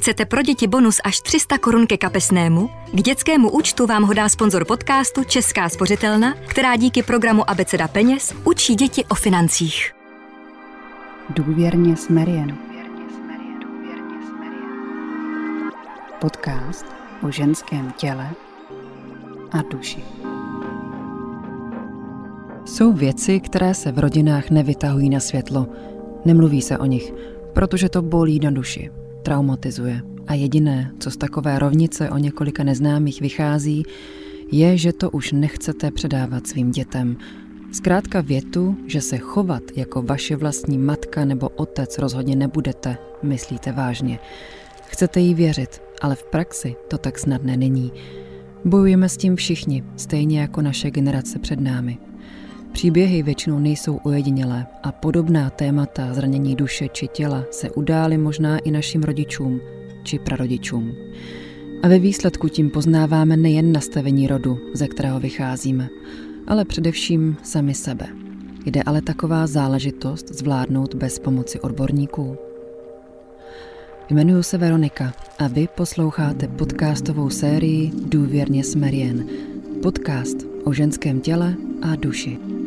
Chcete pro děti bonus až 300 korun ke kapesnému? K dětskému účtu vám ho dá sponzor podcastu Česká spořitelna, která díky programu Abeceda peněz učí děti o financích. Důvěrně s Marian. Podcast o ženském těle a duši. Jsou věci, které se v rodinách nevytahují na světlo. Nemluví se o nich, protože to bolí na duši traumatizuje. A jediné, co z takové rovnice o několika neznámých vychází, je, že to už nechcete předávat svým dětem. Zkrátka větu, že se chovat jako vaše vlastní matka nebo otec rozhodně nebudete, myslíte vážně. Chcete jí věřit, ale v praxi to tak snadné není. Bojujeme s tím všichni, stejně jako naše generace před námi. Příběhy většinou nejsou ojedinělé a podobná témata zranění duše či těla se udály možná i našim rodičům či prarodičům. A ve výsledku tím poznáváme nejen nastavení rodu, ze kterého vycházíme, ale především sami sebe. Jde ale taková záležitost zvládnout bez pomoci odborníků? Jmenuji se Veronika a vy posloucháte podcastovou sérii Důvěrně s. Podcast o ženském těle a duši.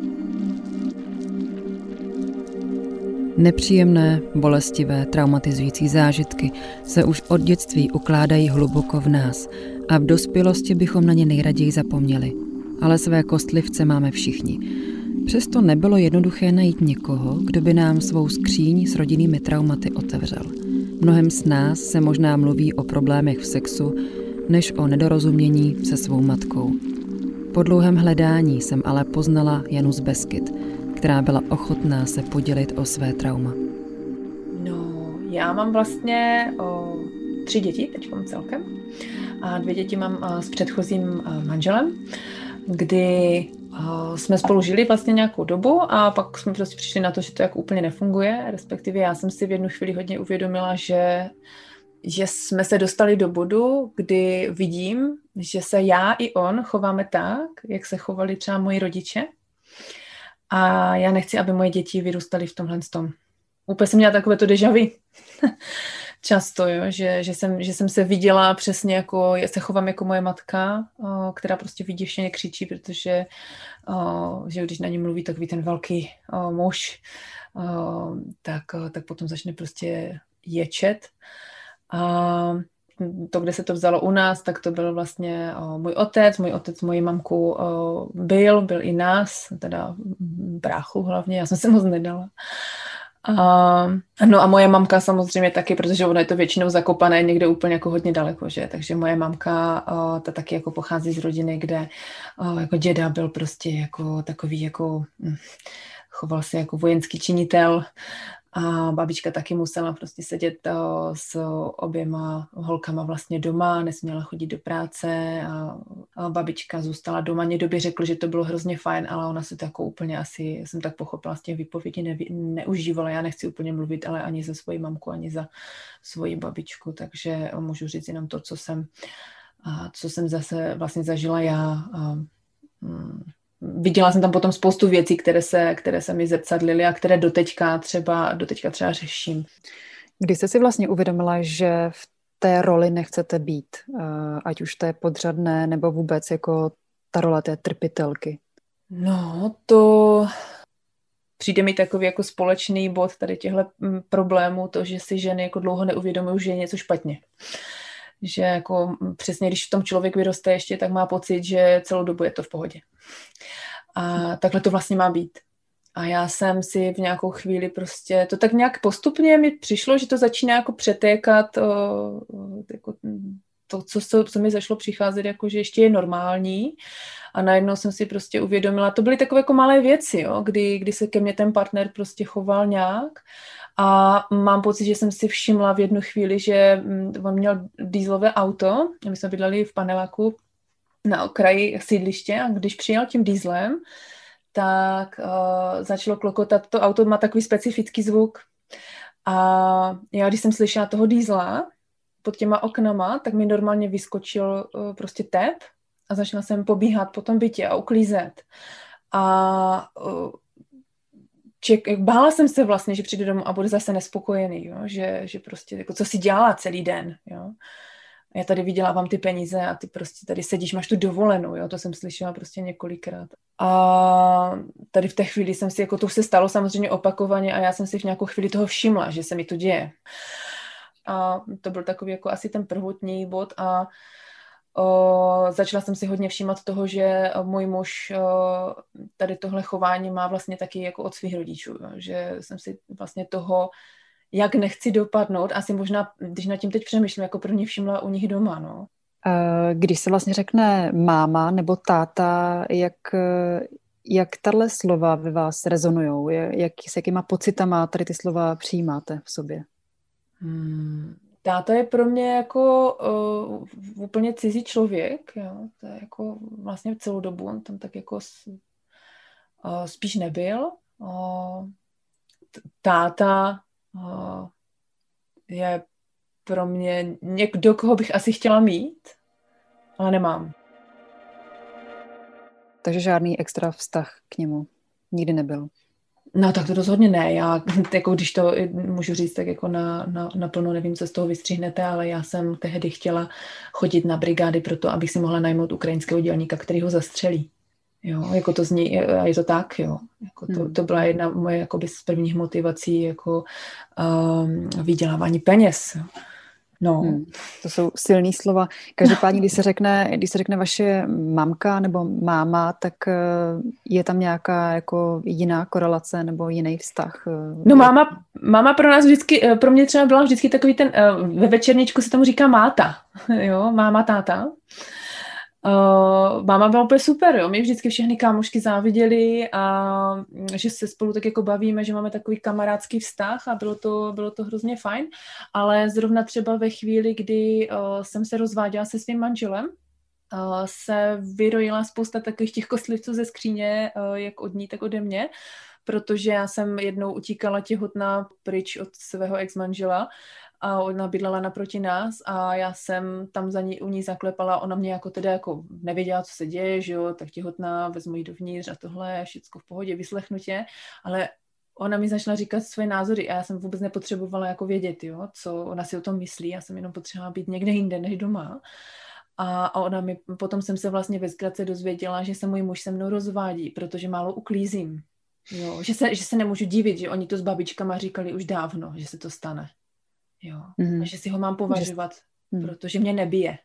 Nepříjemné, bolestivé, traumatizující zážitky se už od dětství ukládají hluboko v nás a v dospělosti bychom na ně nejraději zapomněli. Ale své kostlivce máme všichni. Přesto nebylo jednoduché najít někoho, kdo by nám svou skříň s rodinnými traumaty otevřel. Mnohem z nás se možná mluví o problémech v sexu, než o nedorozumění se svou matkou. Po dlouhém hledání jsem ale poznala Janus Beskyt, která byla ochotná se podělit o své trauma? No, já mám vlastně o, tři děti teď celkem. A dvě děti mám s předchozím manželem, kdy jsme spolu žili vlastně nějakou dobu a pak jsme prostě přišli na to, že to jako úplně nefunguje, respektive já jsem si v jednu chvíli hodně uvědomila, že že jsme se dostali do bodu, kdy vidím, že se já i on chováme tak, jak se chovali třeba moji rodiče a já nechci, aby moje děti vyrůstaly v tomhle tom. Úplně jsem měla takové to dežavy. Často, jo, že, že, jsem, že jsem se viděla přesně jako, já se chovám jako moje matka, o, která prostě výděvšeně křičí, protože o, že když na ní mluví takový ten velký o, muž, o, tak, o, tak potom začne prostě ječet. A to, kde se to vzalo u nás, tak to byl vlastně o, můj otec. Můj otec moji mamku o, byl, byl i nás, teda bráchu hlavně, já jsem se moc nedala. A, no a moje mamka samozřejmě taky, protože ono je to většinou zakopané někde úplně jako hodně daleko, že? Takže moje mamka, o, ta taky jako pochází z rodiny, kde o, jako děda byl prostě jako takový jako hm, choval se jako vojenský činitel a babička taky musela prostě sedět eh, s oběma holkama vlastně doma, nesměla chodit do práce a, a babička zůstala doma. Někdo by řekl, že to bylo hrozně fajn, ale ona se to jako úplně asi, jsem tak pochopila z těch výpovědí, ne, neužívala. Já nechci úplně mluvit, ale ani za svoji mamku, ani za svoji babičku, takže můžu říct jenom to, co jsem, a co jsem zase vlastně zažila já. A, mm, viděla jsem tam potom spoustu věcí, které se, které se mi zrcadlily a které doteďka třeba, doteďka třeba řeším. Kdy jste si vlastně uvědomila, že v té roli nechcete být, eh, ať už té podřadné, nebo vůbec jako ta role té trpitelky? No, to přijde mi takový jako společný bod tady těchto mm, problémů, to, že si ženy jako dlouho neuvědomují, že je něco špatně že jako přesně, když v tom člověk vyroste ještě, tak má pocit, že celou dobu je to v pohodě. A takhle to vlastně má být. A já jsem si v nějakou chvíli prostě, to tak nějak postupně mi přišlo, že to začíná jako přetékat o, jako to, co, co mi zašlo přicházet, jako že ještě je normální. A najednou jsem si prostě uvědomila, to byly takové jako malé věci, jo, kdy, kdy se ke mně ten partner prostě choval nějak a mám pocit, že jsem si všimla v jednu chvíli, že mm, on měl dýzlové auto, my jsme bydleli v paneláku na okraji sídliště a když přijel tím dýzlem, tak uh, začalo klokotat, to auto má takový specifický zvuk. A já, když jsem slyšela toho dýzla pod těma oknama, tak mi normálně vyskočil uh, prostě tep a začala jsem pobíhat po tom bytě a uklízet. A uh, ček, bála jsem se vlastně, že přijde domů a bude zase nespokojený, jo? Že, že prostě, jako co si dělá celý den, jo. Já tady vydělávám ty peníze a ty prostě tady sedíš, máš tu dovolenou, jo, to jsem slyšela prostě několikrát. A tady v té chvíli jsem si, jako to se stalo samozřejmě opakovaně a já jsem si v nějakou chvíli toho všimla, že se mi to děje. A to byl takový jako asi ten prvotní bod a O, začala jsem si hodně všímat toho, že můj muž o, tady tohle chování má vlastně taky jako od svých rodičů, jo, že jsem si vlastně toho, jak nechci dopadnout, asi možná, když nad tím teď přemýšlím, jako první všimla u nich doma, no. Když se vlastně řekne máma nebo táta, jak, jak tahle slova ve vás rezonují? Jak, s jakýma pocitama tady ty slova přijímáte v sobě? Hmm, táta je pro mě jako uh, úplně cizí člověk, jo. To je jako vlastně celou dobu, on tam tak jako s, uh, spíš nebyl. Uh, táta uh, je pro mě někdo, koho bych asi chtěla mít, ale nemám. Takže žádný extra vztah k němu nikdy nebyl. No tak to rozhodně ne. Já, jako když to můžu říct, tak jako na, na, naplno nevím, co z toho vystřihnete, ale já jsem tehdy chtěla chodit na brigády proto, abych si mohla najmout ukrajinského dělníka, který ho zastřelí. Jo, jako to zní, a je to tak, jo. Jako to, hmm. to byla jedna moje jakoby z prvních motivací jako um, vydělávání peněz. Jo. No. Hmm, to jsou silné slova. Každopádně, když se řekne, když se řekne vaše mamka nebo máma, tak eh, je tam nějaká jako jiná korelace nebo jiný vztah? Eh, no máma, máma pro nás vždycky, eh, pro mě třeba byla vždycky takový ten, ve večerničku se tomu říká máta, jo, máma, táta. Uh, máma byla úplně super, jo. Mě vždycky všechny kámošky záviděli a mm, že se spolu tak jako bavíme, že máme takový kamarádský vztah a bylo to, bylo to hrozně fajn, ale zrovna třeba ve chvíli, kdy uh, jsem se rozváděla se svým manželem, uh, se vyrojila spousta takových těch kostlivců ze skříně, uh, jak od ní, tak ode mě, protože já jsem jednou utíkala těhotná pryč od svého ex-manžela a ona bydlela naproti nás a já jsem tam za ní, u ní zaklepala, ona mě jako teda jako nevěděla, co se děje, že jo, tak těhotná, vezmu ji dovnitř a tohle, všechno v pohodě, vyslechnu tě, ale ona mi začala říkat své názory a já jsem vůbec nepotřebovala jako vědět, jo, co ona si o tom myslí, já jsem jenom potřebovala být někde jinde než doma. A, a ona mi, potom jsem se vlastně ve zkratce dozvěděla, že se můj muž se mnou rozvádí, protože málo uklízím. Jo, že se, že se nemůžu divit, že oni to s babičkama říkali už dávno, že se to stane. Jo. Mm-hmm. A že si ho mám považovat, že... mm. protože mě nebije.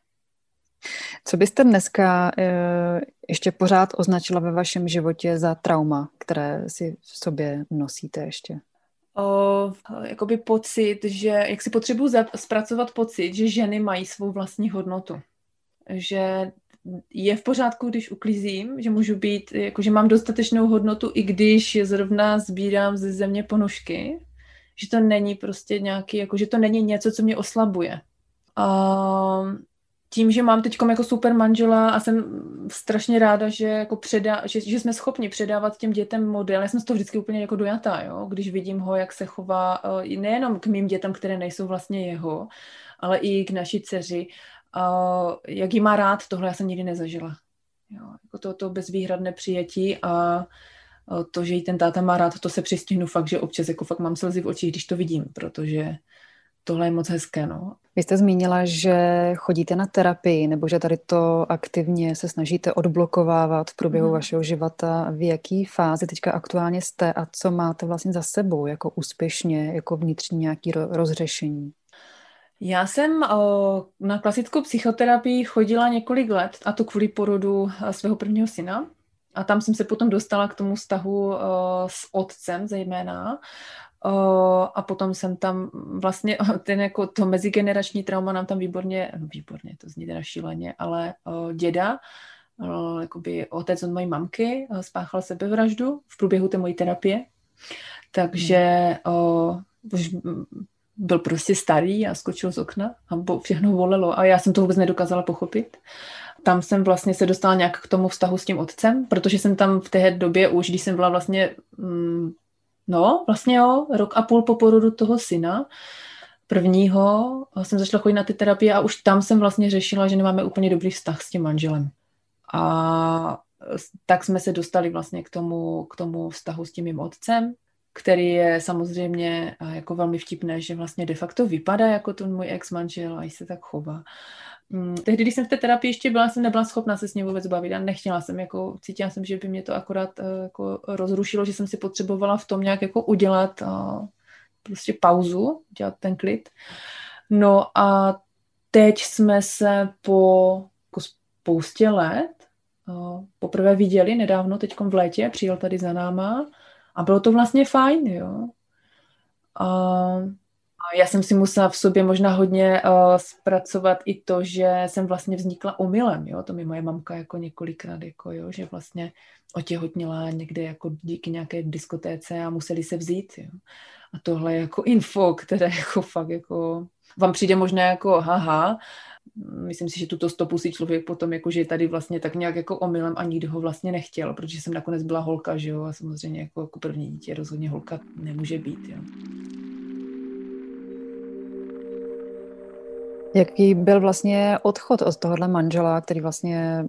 Co byste dneska e, ještě pořád označila ve vašem životě za trauma, které si v sobě nosíte ještě? O, jakoby pocit, že, jak si potřebuji zpracovat pocit, že ženy mají svou vlastní hodnotu. Že je v pořádku, když uklízím, že můžu být, jako, že mám dostatečnou hodnotu, i když zrovna sbírám ze země ponožky, že to není prostě nějaký, jako, že to není něco, co mě oslabuje. A tím, že mám teď jako super manžela a jsem strašně ráda, že, jako předá, že, že jsme schopni předávat těm dětem model. Já jsem z toho vždycky úplně jako dojatá, jo? když vidím ho, jak se chová eh, nejenom k mým dětem, které nejsou vlastně jeho, ale i k naší dceři. A jak jí má rád, tohle já jsem nikdy nezažila. Jo? Jako to, to bezvýhradné přijetí a to, že jí ten táta má rád, to se přistihnu fakt, že občas jako fakt mám slzy v očích, když to vidím, protože tohle je moc hezké, no. Vy jste zmínila, že chodíte na terapii, nebo že tady to aktivně se snažíte odblokovávat v průběhu hmm. vašeho života. V jaký fázi teďka aktuálně jste a co máte vlastně za sebou, jako úspěšně, jako vnitřní nějaký rozřešení? Já jsem o, na klasickou psychoterapii chodila několik let, a to kvůli porodu svého prvního syna a tam jsem se potom dostala k tomu vztahu uh, s otcem zejména. Uh, a potom jsem tam vlastně, ten jako to mezigenerační trauma nám tam výborně, no výborně, to zní teda šíleně, ale uh, děda, jakoby otec od mojí mamky, spáchal sebevraždu v průběhu té mojí terapie. Takže uh, byl prostě starý a skočil z okna a všechno volelo a já jsem to vůbec nedokázala pochopit tam jsem vlastně se dostala nějak k tomu vztahu s tím otcem, protože jsem tam v té době už, když jsem byla vlastně, mm, no, vlastně jo, rok a půl po porodu toho syna, prvního, jsem začala chodit na ty terapie a už tam jsem vlastně řešila, že nemáme úplně dobrý vztah s tím manželem. A tak jsme se dostali vlastně k tomu, k tomu vztahu s tím mým otcem, který je samozřejmě jako velmi vtipné, že vlastně de facto vypadá jako ten můj ex-manžel a se tak chová. Mm, tehdy, když jsem v té terapii ještě byla, jsem nebyla schopná se s ním vůbec bavit a nechtěla jsem, jako cítila jsem, že by mě to akorát uh, jako rozrušilo, že jsem si potřebovala v tom nějak jako udělat uh, prostě pauzu, dělat ten klid. No a teď jsme se po jako spoustě let poprvé viděli nedávno, teď v létě, přijel tady za náma a bylo to vlastně fajn, jo. Uh, já jsem si musela v sobě možná hodně uh, zpracovat i to, že jsem vlastně vznikla omylem, jo, to mi moje mamka jako několikrát, jako jo, že vlastně otěhotnila někde jako díky nějaké diskotéce a museli se vzít, jo. A tohle je jako info, které jako fakt jako vám přijde možná jako haha, myslím si, že tuto stopu si člověk potom jako, že je tady vlastně tak nějak jako omylem a nikdo ho vlastně nechtěl, protože jsem nakonec byla holka, že jo, a samozřejmě jako, jako první dítě rozhodně holka nemůže být, jo. Jaký byl vlastně odchod od tohohle manžela, který vlastně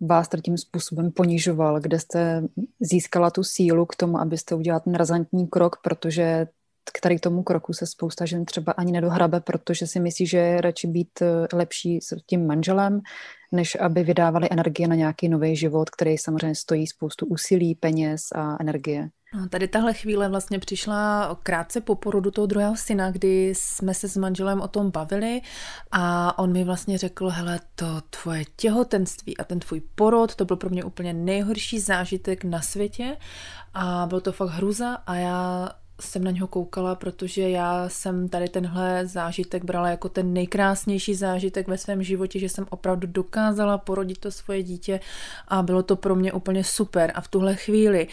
vás tím způsobem ponižoval, kde jste získala tu sílu k tomu, abyste udělala ten razantní krok, protože k tady tomu kroku se spousta žen třeba ani nedohrabe, protože si myslí, že je radši být eh, lepší s tím manželem, než aby vydávali energie na nějaký nový život, který samozřejmě stojí spoustu úsilí, peněz a energie. No, tady tahle chvíle vlastně přišla krátce po porodu toho druhého syna, kdy jsme se s manželem o tom bavili a on mi vlastně řekl, hele, to tvoje těhotenství a ten tvůj porod, to byl pro mě úplně nejhorší zážitek na světě a byl to fakt hruza a já jsem na něho koukala, protože já jsem tady tenhle zážitek brala jako ten nejkrásnější zážitek ve svém životě, že jsem opravdu dokázala porodit to svoje dítě a bylo to pro mě úplně super. A v tuhle chvíli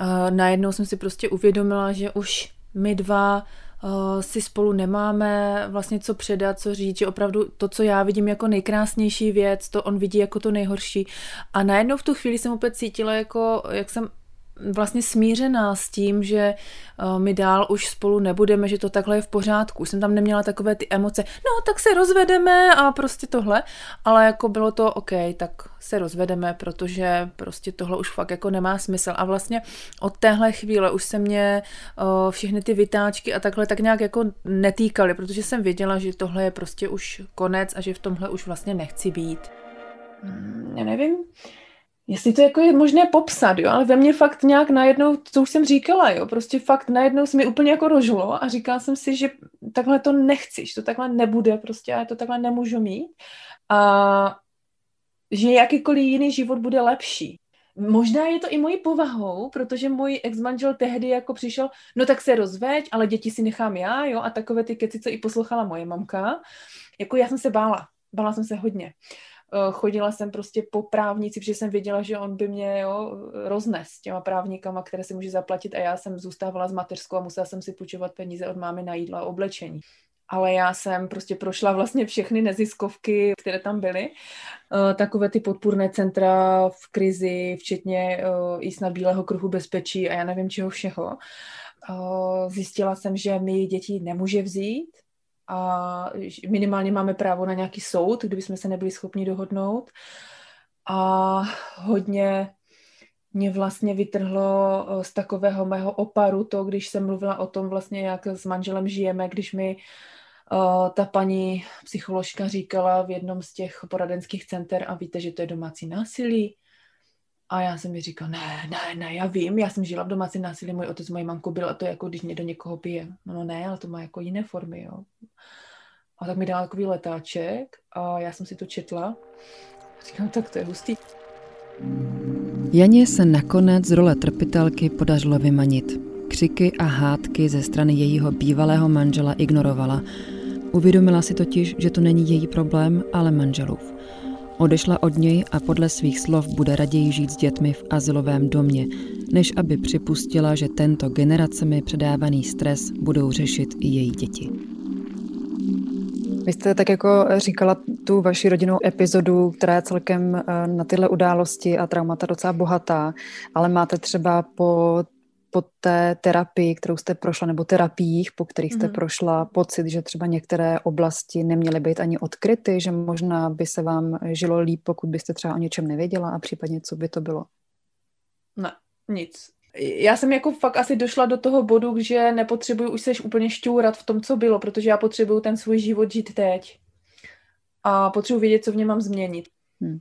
uh, najednou jsem si prostě uvědomila, že už my dva uh, si spolu nemáme vlastně co předat, co říct, že opravdu to, co já vidím jako nejkrásnější věc, to on vidí jako to nejhorší. A najednou v tu chvíli jsem opět cítila, jako, jak jsem vlastně smířená s tím, že eh, my dál už spolu nebudeme, že to takhle je v pořádku. Už jsem tam neměla takové ty emoce, no tak se rozvedeme a prostě tohle, ale jako bylo to OK, tak se rozvedeme, protože prostě tohle už fakt jako nemá smysl. A vlastně od téhle chvíle už se mě uh, všechny ty vytáčky a takhle tak nějak jako netýkaly, protože jsem věděla, že tohle je prostě už konec a že v tomhle už vlastně nechci být. Hmm, já nevím, jestli to jako je možné popsat, jo, ale ve mně fakt nějak najednou, co už jsem říkala, jo, prostě fakt najednou se mi úplně jako rožlo a říkala jsem si, že takhle to nechci, že to takhle nebude prostě já to takhle nemůžu mít. A že jakýkoliv jiný život bude lepší. Možná je to i mojí povahou, protože můj ex-manžel tehdy jako přišel, no tak se rozveď, ale děti si nechám já, jo, a takové ty keci, co i poslouchala moje mamka, jako já jsem se bála, bála jsem se hodně. Eh, chodila jsem prostě po právnici, protože jsem věděla, že on by mě jo, roznes těma právníkama, které si může zaplatit a já jsem zůstávala s mateřskou a musela jsem si půjčovat peníze od mámy na jídlo a oblečení. Ale já jsem prostě prošla vlastně všechny neziskovky, které tam byly. Eh, takové ty podpůrné centra v krizi, včetně eh, i snad Bílého kruhu bezpečí a já nevím čeho všeho. Zjistila jsem, že mi děti nemůže vzít, a minimálně máme právo na nějaký soud, kdyby jsme se nebyli schopni dohodnout. A hodně mě vlastně vytrhlo eh, z takového mého oparu to, když jsem mluvila o tom vlastně, jak s manželem žijeme, když mi uh, ta paní psycholožka říkala v jednom z těch poradenských center a víte, že to je domácí násilí. A já jsem mi říkal, ne, ne, ne, já vím, já jsem žila v domácím násilí, můj otec, mojí mamku byl a to je jako, když mě do někoho pije. No, no ne, ale to má jako jiné formy, jo. A tak mi dal takový letáček a já jsem si to četla. A říkám, tak to je hustý. Janě se nakonec z role trpitelky podařilo vymanit. Křiky a hádky ze strany jejího bývalého manžela ignorovala. Uvědomila si totiž, že to není její problém, ale manželův. Odešla od něj a podle svých slov bude raději žít s dětmi v asilovém domě, než aby připustila, že tento generacemi předávaný stres budou řešit i její děti. Vy jste tak jako říkala tu vaši rodinnou epizodu, která je celkem eh, na tyhle události a traumata docela bohatá, ale máte třeba po po té terapii, kterou jste prošla, nebo terapiích, po kterých jste mm. prošla, pocit, že třeba některé oblasti neměly být ani odkryty, že možná by se vám žilo líp, pokud byste třeba o něčem nevěděla a případně co by to bylo? Ne, nic. já jsem jako fakt asi došla do toho bodu, že nepotřebuju už seš úplně šťourat v tom, co bylo, protože já potřebuju ten svůj život žít teď. A potřebuji vědět, co v něm mám změnit. Hmm.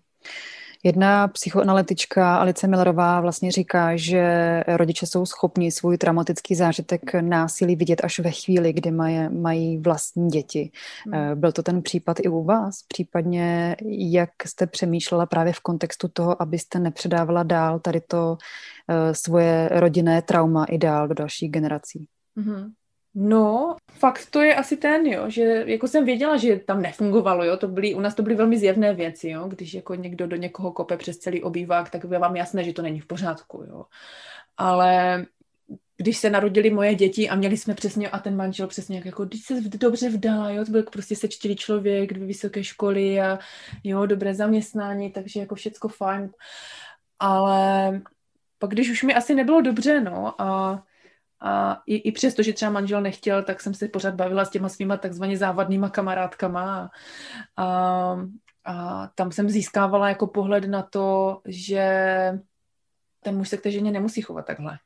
Jedna psychoanalytička Alice Millerová vlastně říká, že rodiče jsou schopni svůj traumatický zážitek násilí vidět až ve chvíli, kdy mají, mají vlastní děti. Hmm. Eh, byl to ten případ i u vás? Případně jak jste přemýšlela právě v kontextu toho, abyste nepředávala dál tady to eh, svoje rodinné trauma i dál do dalších generací? Hmm. No, fakt to je asi ten, jo, že jako jsem věděla, že tam nefungovalo, jo, to byly, u nás to byly velmi zjevné věci, jo, když jako někdo do někoho kope přes celý obývák, tak je vám jasné, že to není v pořádku, jo. Ale když se narodili moje děti a měli jsme přesně, a ten manžel přesně jak jako, když se dobře vdala, jo, to byl prostě sečtělý člověk, dvě vysoké školy a jo, dobré zaměstnání, takže jako všecko fajn. Ale pak když už mi asi nebylo dobře, no, a a i, i přesto, že třeba manžel nechtěl, tak jsem se pořád bavila s těma svýma takzvaně závadnýma kamarádkama. A, a, tam jsem získávala jako pohled na to, že ten muž se k té ženě nemusí chovat takhle.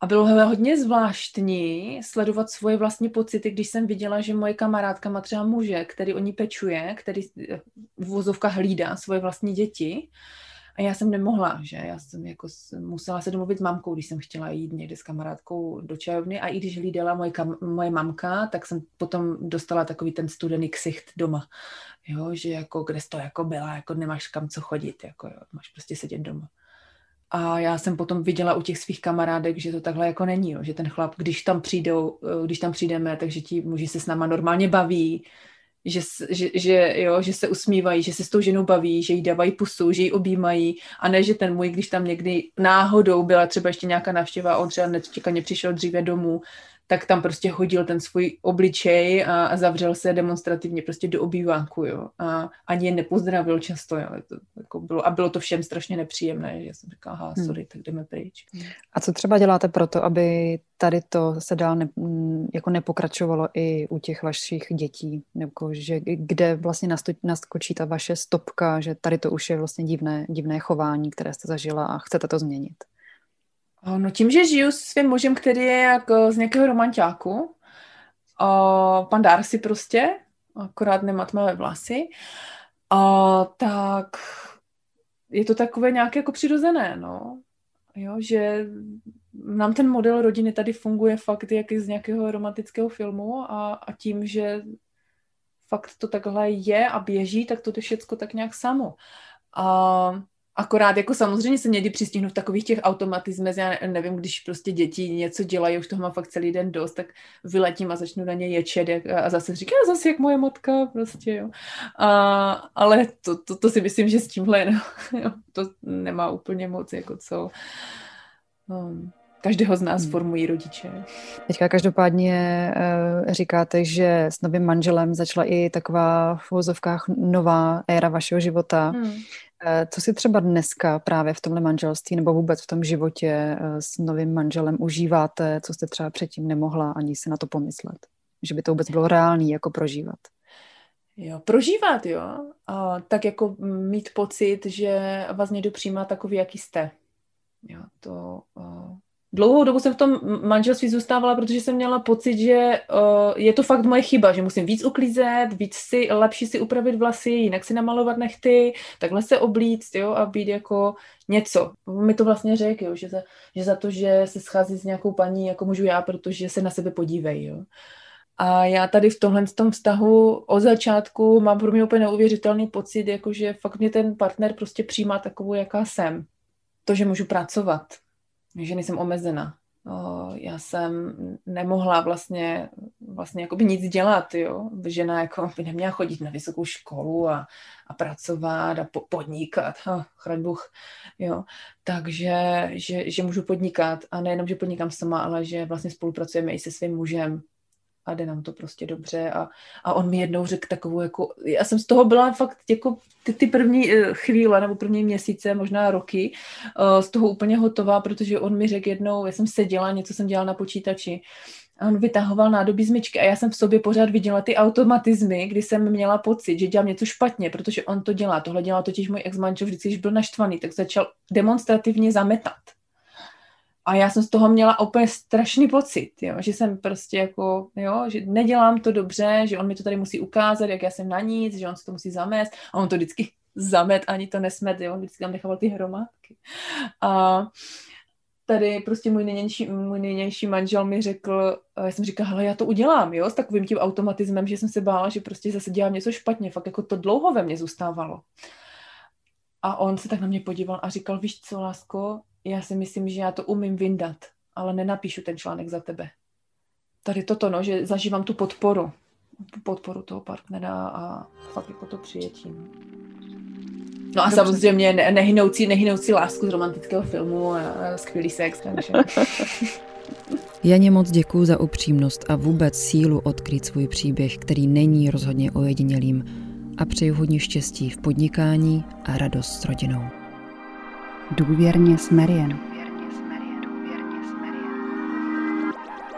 A bylo hodně zvláštní sledovat svoje vlastní pocity, když jsem viděla, že moje kamarádka má třeba muže, který o ní pečuje, který v vozovkách hlídá svoje vlastní děti a já jsem nemohla, že já jsem jako musela se domluvit s mamkou, když jsem chtěla jít někde s kamarádkou do čajovny a i když hlídala moje, kam, moje mamka, tak jsem potom dostala takový ten studený ksicht doma, jo, že jako kde jsi to jako byla, jako nemáš kam co chodit, jako jo, máš prostě sedět doma. A já jsem potom viděla u těch svých kamarádek, že to takhle jako není, jo, že ten chlap, když tam přijdou, když tam přijdeme, takže ti muži se s náma normálně baví, že, že, že, jo, že se usmívají, že se s tou ženou baví, že jí dávají pusu, že ji objímají. A ne, že ten můj, když tam někdy náhodou byla třeba ještě nějaká návštěva, on třeba nečekaně přišel dříve domů, tak tam prostě hodil ten svůj obličej a, a zavřel se demonstrativně prostě do obýváku, jo. A ani je nepozdravil často, jo. To, jako bylo, a bylo to všem strašně nepříjemné, že jsem říkala, aha, hmm. sorry, hmm. tak jdeme pryč. A co třeba děláte pro to, aby tady to se dál ne, jako nepokračovalo i u těch vašich dětí, nebo že kde vlastně naskočí ta vaše stopka, že tady to už je vlastně divné, divné chování, které jste zažila a chcete to změnit? No tím, že žiju s svým mužem, který je jako z nějakého romanťáku, o, pan Darcy prostě, akorát nemá tmavé vlasy, o, tak je to takové nějaké jako přirozené, no. Jo, že nám ten model rodiny tady funguje fakt jak z nějakého romantického filmu a, a tím, že fakt to takhle je a běží, tak to je všecko tak nějak samo. A Akorát jako samozřejmě se někdy přistihnu v takových těch automatizmech, já nevím, když prostě děti něco dělají, už toho mám fakt celý den dost, tak vyletím a začnu na ně ječet jak, a zase říkám, zase jak moje matka, prostě jo. A, ale to, to, to, si myslím, že s tímhle no, jo, to nemá úplně moc jako co. Um, každého z nás hmm. formují rodiče. Teďka každopádně uh, říkáte, že s novým manželem začala i taková v vozovkách nová éra vašeho života. Hmm. Eh, co si třeba dneska právě v tomhle manželství nebo vůbec v tom životě eh, s novým manželem užíváte, co jste třeba předtím nemohla ani si na to pomyslet? Že by to vůbec bylo reálný jako prožívat? Jo, prožívat, jo. A tak jako mít pocit, že vás někdo přijímá takový, jaký jste. Jo, to, uh, dlouhou dobu jsem v tom manželství zůstávala, protože jsem měla pocit, že uh, je to fakt moje chyba, že musím víc uklízet, víc si, lepší si upravit vlasy, jinak si namalovat nechty, takhle se oblíct, jo, a být jako něco. Mi to vlastně řekl, jo, že, za, že za to, že se schází s nějakou paní, jako můžu já, protože se na sebe podívej, jo. A já tady v tomhle tom vztahu od začátku mám pro mě úplně neuvěřitelný pocit, jako že fakt mě ten partner prostě přijímá takovou, jaká jsem. To, že můžu pracovat, že nejsem omezena. Já jsem nemohla vlastně, vlastně jakoby nic dělat, jo. Žena jako by neměla chodit na vysokou školu a, a pracovat a po, podnikat, oh, chraň Bůh, jo. Takže, že, že můžu podnikat a nejenom, že podnikám sama, ale že vlastně spolupracujeme i se svým mužem, a jde nám to prostě dobře a, a on mi jednou řekl takovou jako, já jsem z toho byla fakt jako ty, ty první eh, chvíle nebo první měsíce, možná roky, uh, z toho úplně hotová, protože on mi řekl jednou, já jsem seděla, něco jsem dělala na počítači a on vytahoval nádobí z myčky a já jsem v sobě pořád viděla ty automatizmy, kdy jsem měla pocit, že dělám něco špatně, protože on to dělá. Tohle dělal totiž můj ex-manžel vždycky, když byl naštvaný, tak začal demonstrativně zametat. A já jsem z toho měla úplně strašný pocit, jo, že jsem prostě jako, jo, že nedělám to dobře, že on mi to tady musí ukázat, jak já jsem na nic, že on se to musí zamést a on to vždycky zamet, ani to nesmet, jo, on vždycky tam nechával ty hromádky. A tady prostě můj nejnější, můj nejnější manžel mi řekl, já jsem říkala, hele, já to udělám, jo, s takovým tím automatismem, že jsem se bála, že prostě zase dělám něco špatně, fakt jako to dlouho ve mně zůstávalo. A on se tak na mě podíval a říkal, víš co, lásko, já si myslím, že já to umím vyndat, ale nenapíšu ten článek za tebe. Tady toto, no, že zažívám tu podporu, tu podporu toho partnera a fakt jako to přijetí. No, no a Dobře. samozřejmě nehynoucí, nehynoucí lásku z romantického filmu a, a skvělý sex, takže... Janě moc děkuji za upřímnost a vůbec sílu odkryt svůj příběh, který není rozhodně ojedinělým a přeju hodně štěstí v podnikání a radost s rodinou. Důvěrně s Marian.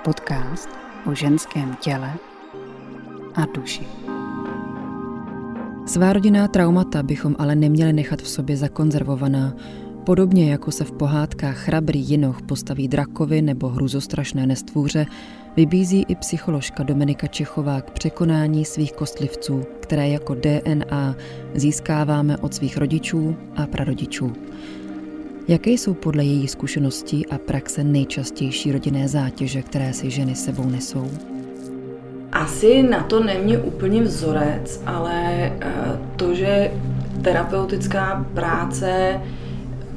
Podcast o ženském těle a duši. Svá rodinná traumata bychom ale neměli nechat v sobě zakonzervovaná, podobně jako se v pohádkách chrabrý jinoch postaví drakovi nebo hruzostrašné nestvůře, vybízí i psycholožka Dominika Čechová k překonání svých kostlivců, které jako DNA získáváme od svých rodičů a prarodičů. Jaké jsou podle její zkušeností a praxe nejčastější rodinné zátěže, které si ženy sebou nesou? Asi na to není úplně vzorec, ale eh, to, že terapeutická práce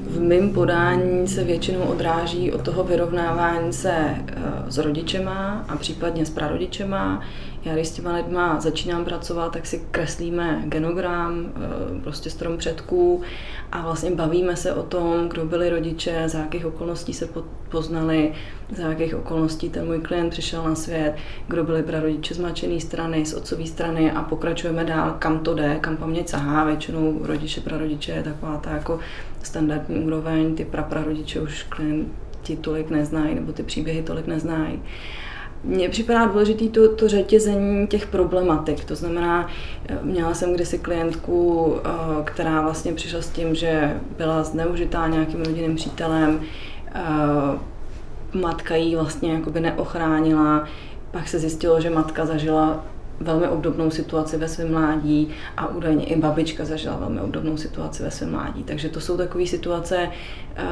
v mém podání se většinou odráží od toho vyrovnávání se eh, s rodičema a případně s prarodičema. Já když s těma lidma začínám pracovat, tak si kreslíme genogram, eh, prostě strom předků a vlastně bavíme se o tom, kdo byli rodiče, za jakých okolností se poznali, za jakých okolností ten můj klient přišel na svět, kdo byli prarodiče z mačené strany, z otcové strany a pokračujeme dál, kam to jde, kam paměť sahá. Většinou rodiče, prarodiče je taková ta jako standardní úroveň, ty praprarodiče už klienti tolik neznají, nebo ty příběhy tolik neznají. Mně připadá důležitý to, to řetězení těch problematik. To znamená, eh, měla jsem kdysi klientku, eh, která vlastně přišla s tím, že byla zneužitá nějakým rodinným přítelem, eh, matka jí vlastně jakoby neochránila, pak se zjistilo, že matka zažila velmi obdobnou situaci ve svém mládí a údajně i babička zažila velmi obdobnou situaci ve svém mládí. Takže to jsou takové situace, eh,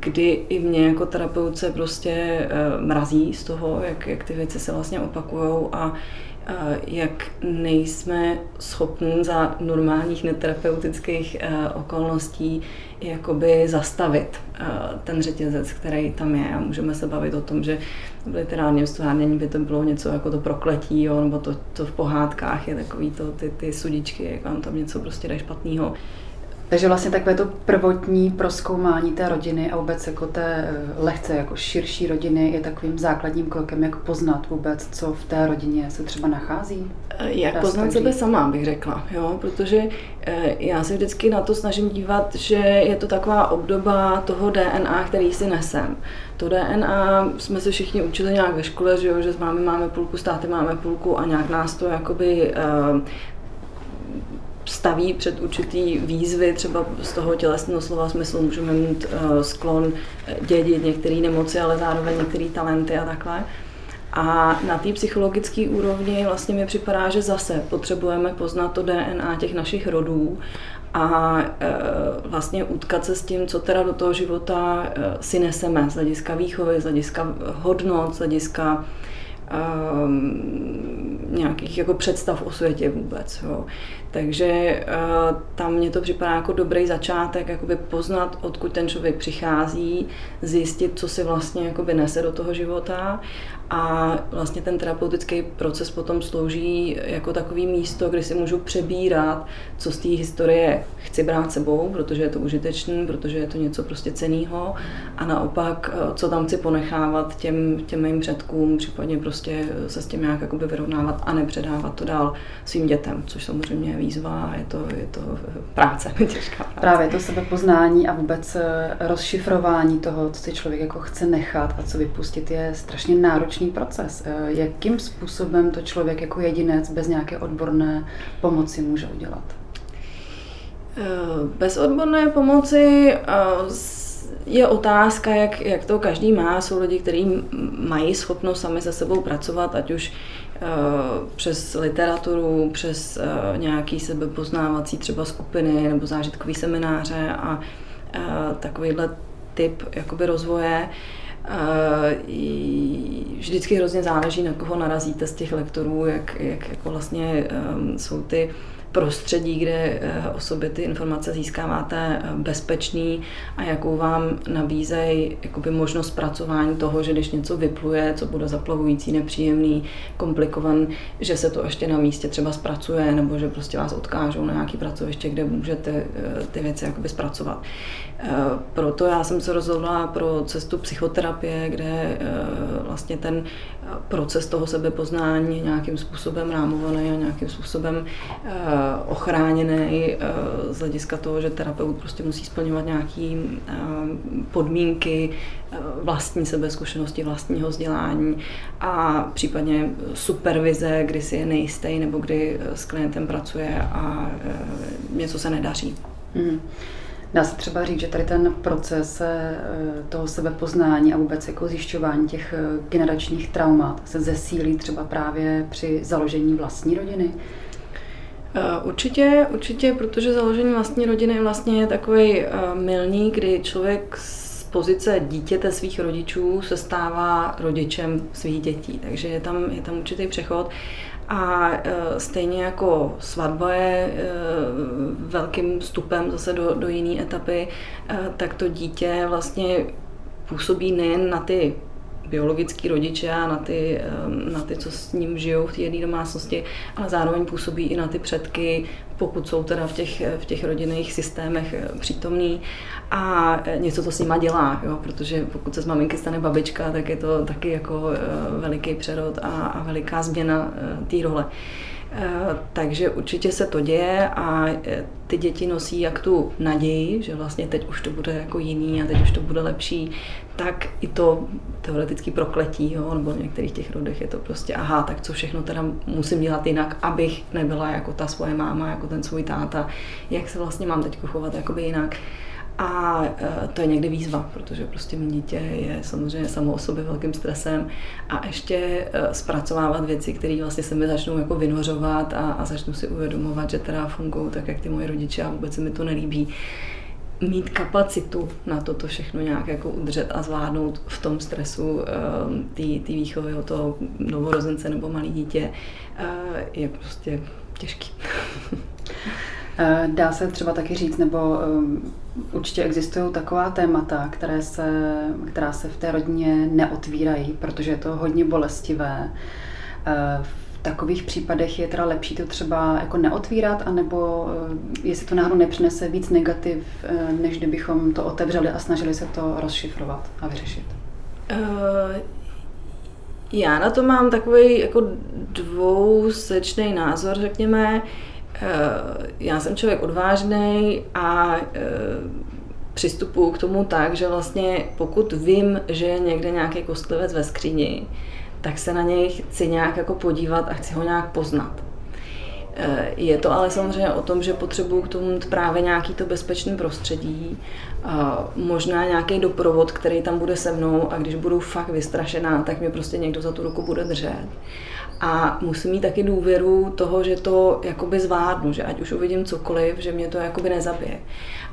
kdy i mě jako terapeutce prostě eh, mrazí z toho, jak, jak ty věci se vlastně opakují a jak nejsme schopni za normálních neterapeutických eh, okolností jakoby zastavit eh, ten řetězec, který tam je a můžeme se bavit o tom, že v literárním stvárnění by to bylo něco jako to prokletí, jo, nebo to, to v pohádkách je takový to, ty, ty sudičky, jak vám tam něco prostě jde špatného. Takže vlastně takové to prvotní proskoumání té rodiny a vůbec jako té eh, lehce jako širší rodiny je takovým základním krokem, jak poznat vůbec, co v té rodině se třeba nachází? Eh, jak poznat sebe sama, bych řekla, jo? protože eh, já se vždycky na to snažím dívat, že je to taková obdoba toho DNA, který si nesem. To DNA jsme se všichni učili nějak ve škole, že, jo? že s mámy máme půlku, státy máme půlku a nějak nás to jakoby staví před určitý výzvy, třeba z toho tělesného slova smyslu můžeme mít uh, sklon eh, dědit některé nemoci, ale zároveň některé talenty a takhle. A na té psychologické úrovni vlastně mi připadá, že zase potřebujeme poznat to DNA těch našich rodů a e, vlastně utkat se s tím, co teda do toho života si neseme z hlediska výchovy, z hlediska hodnot, z hlediska um, nějakých jako představ o světě vůbec. Jo. Takže uh, tam mě to připadá jako dobrý začátek, jakoby poznat, odkud ten člověk přichází, zjistit, co si vlastně jakoby nese do toho života. A vlastně ten terapeutický proces potom slouží jako takový místo, kde si můžu přebírat, co z té historie chci brát sebou, protože je to užitečné, protože je to něco prostě ceného a naopak, eh, co tam chci ponechávat těm, těm mým předkům, případně prostě se s tím nějak jakoby vyrovnávat a nepředávat to dál svým dětem, což samozřejmě je výzva a je to, je to práce, těžká práce. Právě to sebepoznání a vůbec eh, rozšifrování toho, co si člověk jako chce nechat a co vypustit, je strašně náročný proces. Eh, jakým způsobem to člověk jako jedinec bez nějaké odborné pomoci může udělat? Eh, bez odborné pomoci je otázka, jak, jak to každý má. Jsou lidi, kteří mají schopnost sami se sebou pracovat, ať už přes literaturu, přes uh, nějaký sebepoznávací třeba skupiny nebo zážitkový semináře a uh, takovýhle typ jakoby rozvoje. Vždycky hrozně záleží, na koho narazíte z těch lektorů, jak, jak jako vlastně jsou ty prostředí, kde eh, o sobě ty informace získáváte eh, bezpečný a jakou vám nabízejí jakoby možnost zpracování toho, že když něco vypluje, co bude zaplavující, nepříjemný, komplikovan, že se to ještě na místě třeba zpracuje, nebo že prostě vás odkážou na nějaké pracoviště, kde můžete eh, ty věci jakoby zpracovat. Proto já jsem se rozhodla pro cestu psychoterapie, kde vlastně ten proces toho sebepoznání je nějakým způsobem rámovaný a nějakým způsobem ochráněný eh, z hlediska toho, že terapeut prostě musí splňovat nějaké eh, podmínky eh, vlastní sebezkušenosti, vlastního vzdělání a případně supervize, kdy si je nejistý nebo kdy s klientem pracuje a něco se nedaří. Mm. Dá se třeba říct, že tady ten proces toho sebepoznání a vůbec jako zjišťování těch generačních traumat se zesílí třeba právě při založení vlastní rodiny? Eh, určitě, určitě, protože založení vlastní rodiny vlastně je takový milník, kdy člověk z pozice dítěte svých rodičů se stává rodičem svých dětí. Takže je tam, je tam určitý přechod. A uh, stejně jako svatba je uh, velkým vstupem zase do, do jiné etapy, uh, tak to dítě vlastně působí nejen na ty biologický rodiče a na ty, na ty, co s ním žijou v té jedné domácnosti, ale zároveň působí i na ty předky, pokud jsou teda v těch, v těch rodinných systémech eh, přítomný a eh, něco to s nima dělá, jo? protože pokud se z maminky stane babička, tak je to taky jako eh, veliký přerod a, a veliká změna té role. Eh, takže určitě se to děje a eh, ty děti nosí jak tu naději, že vlastně teď už to bude jako jiný a teď už to bude lepší, tak i to teoretické prokletí, jo, nebo v některých těch rodech je to prostě, aha, tak co všechno teda musím dělat jinak, abych nebyla jako ta svoje máma, jako ten svůj táta, jak se vlastně mám teď chovat jakoby jinak. A e, to je někdy výzva, protože prostě dítě je samozřejmě samo o sobě velkým stresem a ještě e, zpracovávat věci, které vlastně se mi začnou jako vynořovat a, a začnu si uvědomovat, že teda fungují tak, jak ty moje rodiče a vůbec se mi to nelíbí. Mít kapacitu na to, to všechno nějak jako udržet a zvládnout v tom stresu e, té výchovy o toho novorozence nebo malý dítě je prostě těžký. Dá se třeba taky říct, nebo um, určitě existují taková témata, které se, která se v té rodině neotvírají, protože je to hodně bolestivé. Uh, v takových případech je teda lepší to třeba jako neotvírat, anebo uh, jestli to náhodou nepřinese víc negativ, než kdybychom to otevřeli a snažili se to rozšifrovat a vyřešit. Uh... Já na to mám takový jako dvousečný názor, řekněme. Eh, já jsem člověk odvážný a eh, přistupuji k tomu tak, že vlastně pokud vím, že je někde nějaký kostlivec ve skříni, tak se na něj chci nějak jako podívat a chci ho nějak poznat. Eh, je to ale samozřejmě o tom, že potřebuju k tomu právě nějaký to bezpečné prostředí, možná nějaký doprovod, který tam bude se mnou a když budu fakt vystrašená, tak mě prostě někdo za tu ruku bude držet a musím mít taky důvěru toho, že to jakoby zvládnu, že ať už uvidím cokoliv, že mě to jakoby nezabije.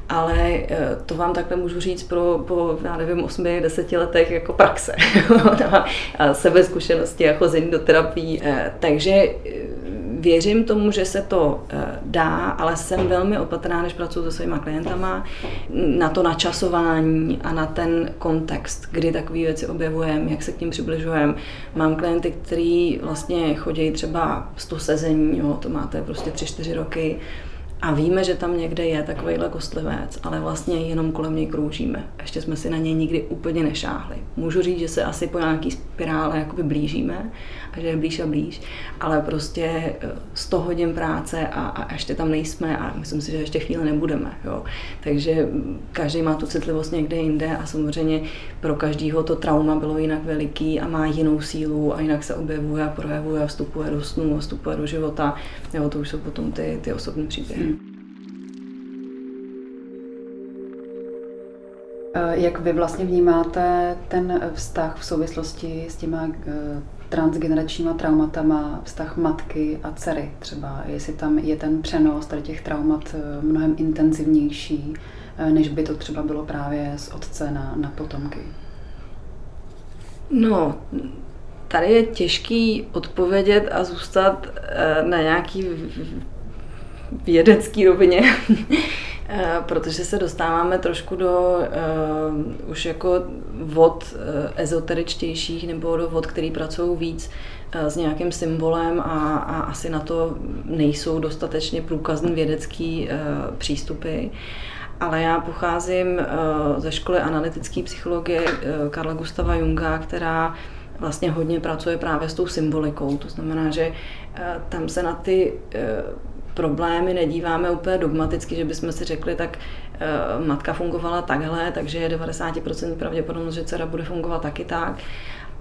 Ale eh, to vám takhle můžu říct pro, po, já nevím, 8-10 letech jako praxe a sebezkušenosti a chození do terapii. Eh, takže věřím tomu, že se to eh, dá, ale jsem velmi opatrná, než pracuji se svýma klientama, na to načasování a na ten kontext, kdy takové věci objevujeme, jak se k ním přibližujeme. Mám klienty, kteří vlastně chodí třeba 100 sezení, jo, to máte prostě 3-4 roky, a víme, že tam někde je takovýhle kostlivec, ale vlastně jenom kolem něj kroužíme. Ještě jsme si na něj nikdy úplně nešáhli. Můžu říct, že se asi po nějaký spirále jakoby blížíme a že je blíž a blíž, ale prostě 100 eh, hodin práce a, a ještě tam nejsme a myslím si, že ještě chvíli nebudeme. Jo. Takže každý má tu citlivost někde jinde a samozřejmě pro každého to trauma bylo jinak veliký a má jinou sílu a jinak se objevuje a projevuje a vstupuje do snu a vstupuje do života. Jo, to už jsou potom ty, ty osobní příběhy. Hmm. Jak vy vlastně vnímáte ten vztah v souvislosti s těma transgeneračníma traumatama, vztah matky a dcery třeba, jestli tam je ten přenos tady těch traumat mnohem intenzivnější, než by to třeba bylo právě z otce na, na potomky? No, tady je těžký odpovědět a zůstat eh, na nějaký vědecký rovině, eh, protože se dostáváme trošku do uh, už jako vod uh, ezoteričtějších nebo do vod, který pracují víc uh, s nějakým symbolem a, a asi na to nejsou dostatečně průkazný vědecký uh, přístupy. Ale já pocházím uh, ze školy analytické psychologie uh, Karla Gustava Junga, která vlastně hodně pracuje právě s tou symbolikou. To znamená, že eh, tam se na ty eh, problémy nedíváme úplně dogmaticky, že bychom si řekli, tak eh, matka fungovala takhle, takže je 90% pravděpodobnost, že dcera bude fungovat taky tak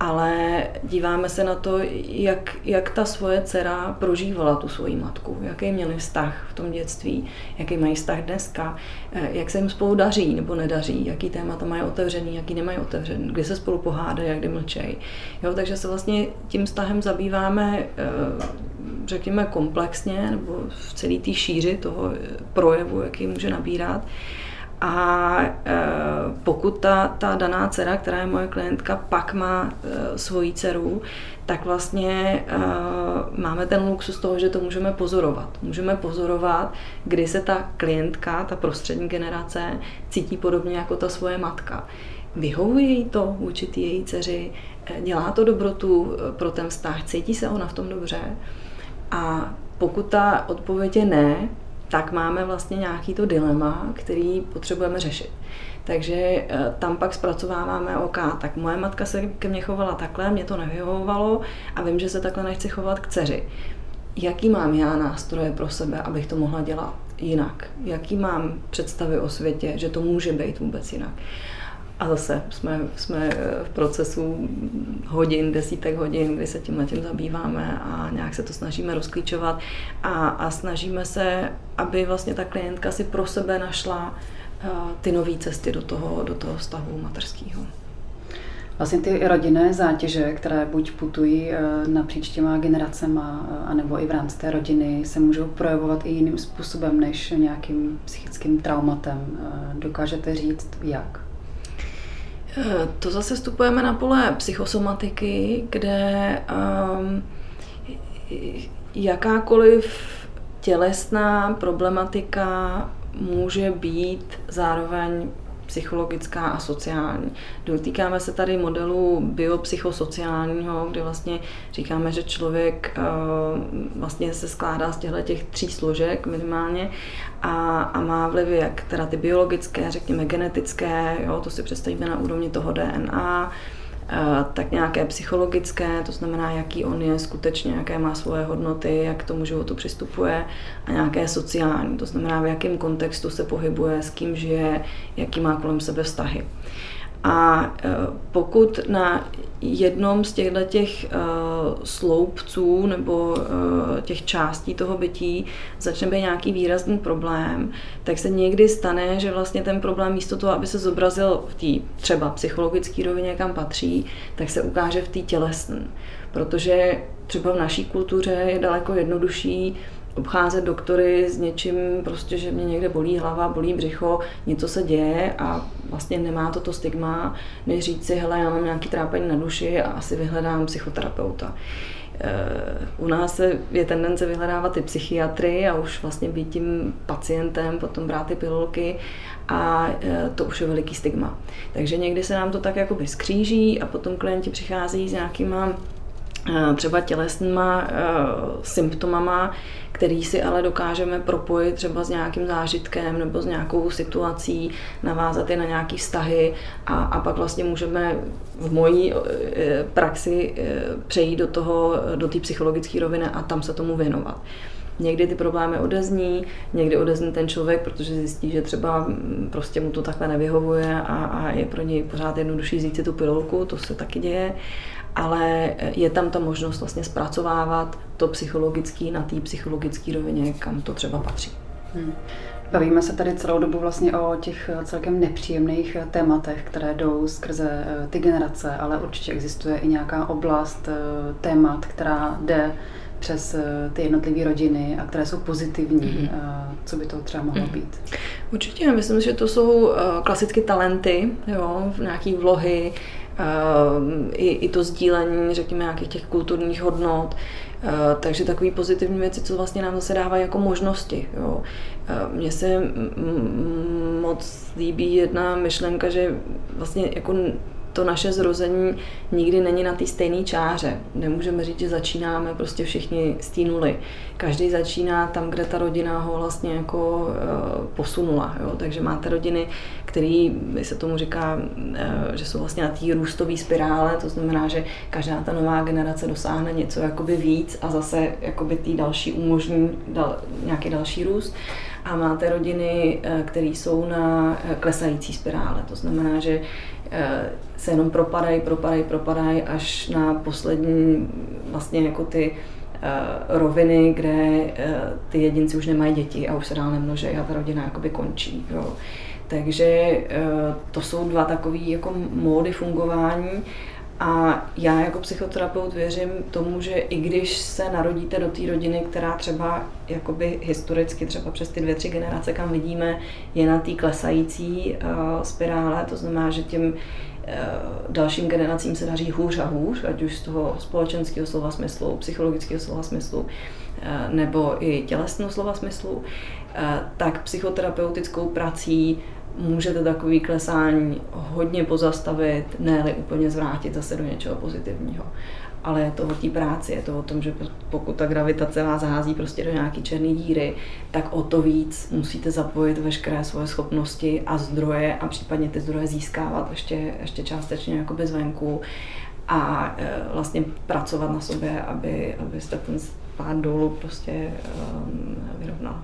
ale díváme se na to, jak, jak ta svoje dcera prožívala tu svoji matku, jaký měli vztah v tom dětství, jaký mají vztah dneska, eh, jak se jim spolu daří nebo nedaří, jaký témata mají otevřený, jaký nemají otevřený, kdy se spolu pohádají, jak kdy mlčejí. Jo, takže se vlastně tím vztahem zabýváme, eh, řekněme, komplexně nebo v celé té šíři toho projevu, jaký může nabírat. A e, pokud ta, ta daná dcera, která je moje klientka, pak má e, svoji dceru, tak vlastně e, máme ten luxus toho, že to můžeme pozorovat. Můžeme pozorovat, kdy se ta klientka, ta prostřední generace, cítí podobně jako ta svoje matka. Vyhovuje jí to vůči její dceři, dělá to dobrotu pro ten vztah, cítí se ona v tom dobře. A pokud ta odpověď je ne, tak máme vlastně nějaký to dilema, který potřebujeme řešit. Takže eh, tam pak zpracováváme OK, tak moje matka se ke mně chovala takhle, mě to nevyhovovalo a vím, že se takhle nechci chovat k dceři. Jaký mám já nástroje pro sebe, abych to mohla dělat jinak? Jaký mám představy o světě, že to může být vůbec jinak? A zase jsme, jsme v procesu hodin, desítek hodin, kdy se tímhle tím zabýváme a nějak se to snažíme rozklíčovat a, a snažíme se, aby vlastně ta klientka si pro sebe našla uh, ty nové cesty do toho, do toho vztahu materského. Vlastně ty rodinné zátěže, které buď putují eh, napříč těma generacema, eh, anebo i v rámci té rodiny, se můžou projevovat i jiným způsobem než nějakým psychickým traumatem. Dokážete říct, jak? To zase vstupujeme na pole psychosomatiky, kde um, jakákoliv tělesná problematika může být zároveň psychologická a sociální. Dotýkáme se tady modelu biopsychosociálního, kde vlastně říkáme, že člověk eh, vlastně se skládá z těchto těch tří složek minimálně a, a má vlivy jak teda ty biologické, řekněme genetické, jo, to si představíme na úrovni toho DNA, tak nějaké psychologické, to znamená, jaký on je skutečně, jaké má svoje hodnoty, jak k tomu životu přistupuje, a nějaké sociální, to znamená, v jakém kontextu se pohybuje, s kým žije, jaký má kolem sebe vztahy. A e, pokud na jednom z těchto těch e, sloupců nebo e, těch částí toho bytí začne být nějaký výrazný problém, tak se někdy stane, že vlastně ten problém místo toho, aby se zobrazil v té třeba psychologické rovině, kam patří, tak se ukáže v té tělesné. Protože třeba v naší kultuře je daleko jednodušší obcházet doktory s něčím, prostě, že mě někde bolí hlava, bolí břicho, něco se děje a vlastně nemá to to stigma, než říct si, hele, já mám nějaký trápení na duši a asi vyhledám psychoterapeuta. Eh, u nás je tendence vyhledávat ty psychiatry a už vlastně být tím pacientem, potom brát ty pilulky a eh, to už je veliký stigma. Takže někdy se nám to tak jakoby skříží a potom klienti přichází s nějakýma třeba tělesnýma symptomama, který si ale dokážeme propojit třeba s nějakým zážitkem nebo s nějakou situací, navázat je na nějaké vztahy a, a pak vlastně můžeme v mojí e, praxi přejít do toho, do té psychologické roviny a tam se tomu věnovat. Někdy ty problémy odezní, někdy odezní ten člověk, protože zjistí, že třeba prostě mu to takhle nevyhovuje a, a je pro něj pořád jednodušší vzít si tu pilulku, to se taky děje ale je tam ta možnost vlastně zpracovávat to psychologické na té psychologické rovině, kam to třeba patří. Hmm. Bavíme se tady celou dobu vlastně o těch celkem nepříjemných tématech, které jdou skrze ty generace, ale určitě existuje i nějaká oblast témat, která jde přes eh, ty jednotlivé rodiny a které jsou pozitivní. Mm-hmm. Co by to třeba mohlo mm-hmm. být? Určitě, myslím, že to jsou eh, klasicky talenty, jo, nějaké vlohy, i, i to sdílení, řekněme, nějakých těch kulturních hodnot. Takže takové pozitivní věci, co vlastně nám zase dávají jako možnosti. Jo. Mně se moc líbí jedna myšlenka, že vlastně jako to naše zrození nikdy není na té stejné čáře. Nemůžeme říct, že začínáme prostě všichni z té nuly. Každý začíná tam, kde ta rodina ho vlastně jako posunula. Jo? Takže máte rodiny, který se tomu říká, uh, že jsou vlastně na té růstové spirále, to znamená, že každá ta nová generace dosáhne něco jakoby víc a zase jakoby tý další umožní dal, nějaký další růst a máte rodiny, eh, které jsou na klesající spirále. To znamená, že se jenom propadají, propadají, propadají až na poslední vlastně jako ty roviny, kde ty jedinci už nemají děti a už se dál nemnoží a ta rodina jakoby končí. Jo. Takže uh, to jsou dva takové jako módy fungování. A já jako psychoterapeut věřím tomu, že i když se narodíte do té rodiny, která třeba jakoby historicky, třeba přes ty dvě, tři generace, kam vidíme, je na té klesající uh, spirále, to znamená, že těm Eh, dalším generacím se daří hůř a hůř, ať už z toho společenského slova smyslu, psychologického slova smyslu, eh, nebo i tělesného slova smyslu, eh, tak psychoterapeutickou prací můžete takový klesání hodně pozastavit, ne úplně zvrátit zase do něčeho pozitivního ale je to o té práci, je to o tom, že pokud ta gravitace vás hází prostě do nějaké černé díry, tak o to víc musíte zapojit veškeré svoje schopnosti a zdroje a případně ty zdroje získávat ještě, ještě částečně jako bez venku a e, vlastně pracovat na sobě, aby, abyste ten spát dolů prostě um, vyrovnal.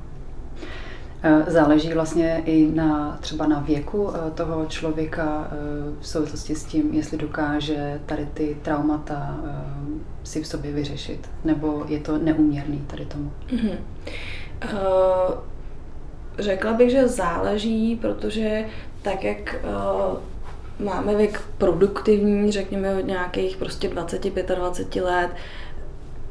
Eh, záleží vlastně i na třeba na věku eh, toho člověka eh, v souvislosti s tím, jestli dokáže tady ty traumata si v sobě vyřešit, nebo je to neuměrný tady tomu. Mm-hmm. Řekla bych, že záleží, protože tak jak máme věk produktivní, řekněme od nějakých prostě 20-25 let,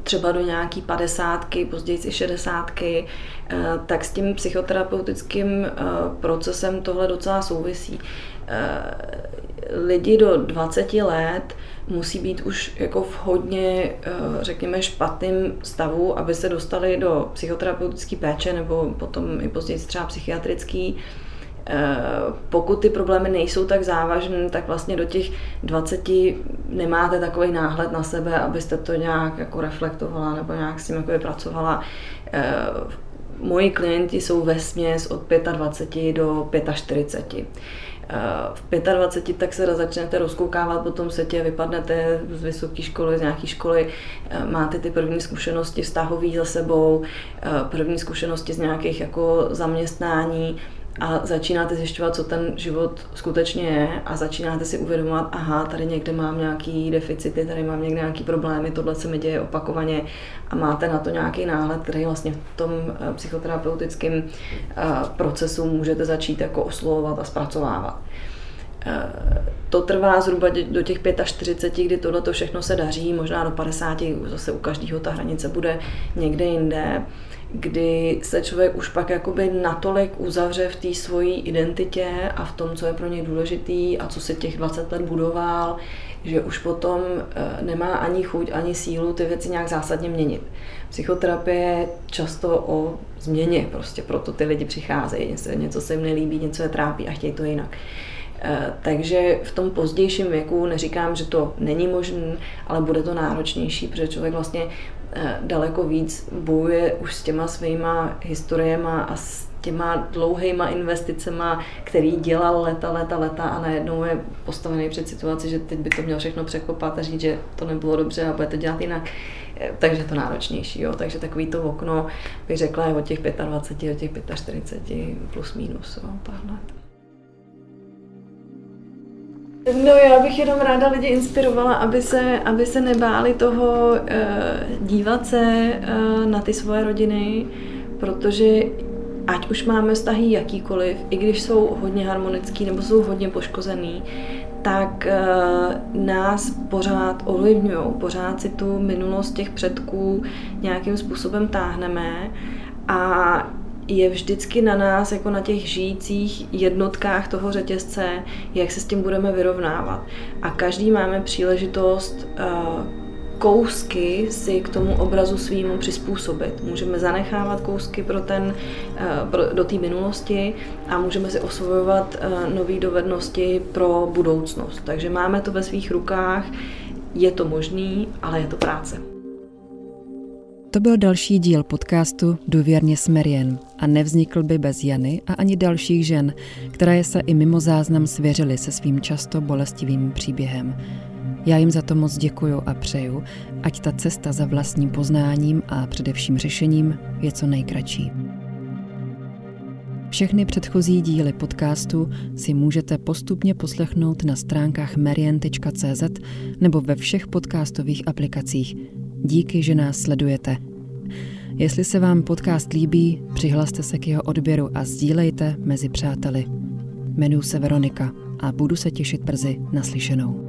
třeba do nějaký padesátky, později i šedesátky, eh, tak s tím psychoterapeutickým eh, procesem tohle docela souvisí. Eh, lidi do 20 let musí být už jako v hodně, řekněme, špatném stavu, aby se dostali do psychoterapeutické péče nebo potom i později třeba psychiatrický pokud ty problémy nejsou tak závažné, tak vlastně do těch 20 nemáte takový náhled na sebe, abyste to nějak jako reflektovala nebo nějak s tím jako pracovala. Eh, moji klienti jsou ve směs od 25 do 45. Eh, v 25 tak se začnete rozkoukávat po tom světě, vypadnete z vysoké školy, z nějaké školy, máte ty první zkušenosti vztahové za sebou, první zkušenosti z nějakých jako zaměstnání, a začínáte zjišťovat, co ten život skutečně je a začínáte si uvědomovat, aha, tady někde mám nějaký deficity, tady mám někde nějaký problémy, tohle se mi děje opakovaně a máte na to nějaký náhled, který vlastně v tom eh, psychoterapeutickém eh, procesu můžete začít jako oslovovat a zpracovávat. Eh, to trvá zhruba do těch 45, kdy tohle všechno se daří, možná do 50, zase u každého ta hranice bude někde jinde kdy se člověk už pak jakoby natolik uzavře v té svojí identitě a v tom, co je pro něj důležitý a co se těch 20 let budoval, že už potom eh, nemá ani chuť, ani sílu ty věci nějak zásadně měnit. Psychoterapie je často o změně, prostě proto ty lidi přicházejí, něco se jim nelíbí, něco je trápí a chtějí to jinak. Eh, takže v tom pozdějším věku neříkám, že to není možné, ale bude to náročnější, protože člověk vlastně Eh, daleko víc bojuje už s těma svýma historiema a s těma dlouhýma investicema, který dělal leta, leta, leta a najednou je postavený před situaci, že teď by to měl všechno překopat a říct, že to nebylo dobře a bude to dělat jinak. Eh, takže to náročnější, jo. Takže takový to okno bych řekla je od těch 25, od těch 45 plus minus, jo, pár let. No já bych jenom ráda lidi inspirovala, aby se, aby se nebáli toho uh, dívat se uh, na ty svoje rodiny, protože ať už máme vztahy jakýkoliv, i když jsou hodně harmonický nebo jsou hodně poškozený, tak uh, nás pořád ovlivňují, pořád si tu minulost těch předků nějakým způsobem táhneme a je vždycky na nás, jako na těch žijících jednotkách toho řetězce, jak se s tím budeme vyrovnávat. A každý máme příležitost uh, kousky si k tomu obrazu svýmu přizpůsobit. Můžeme zanechávat kousky pro ten, eh, pro, do té minulosti a můžeme si osvojovat eh, nové dovednosti pro budoucnost. Takže máme to ve svých rukách, je to možný, ale je to práce. To byl další díl podcastu Důvěrně s Marian a nevznikl by bez Jany a ani dalších žen, které se i mimo záznam svěřily se svým často bolestivým příběhem. Já jim za to moc děkuju a přeju, ať ta cesta za vlastním poznáním a především řešením je co nejkratší. Všechny předchozí díly podcastu si můžete postupně poslechnout na stránkách marian.cz nebo ve všech podcastových aplikacích. Díky, že nás sledujete. Jestli se vám podcast líbí, přihlaste se k jeho odběru a sdílejte mezi přáteli. Jmenuji se Veronika a budu se těšit brzy naslyšenou.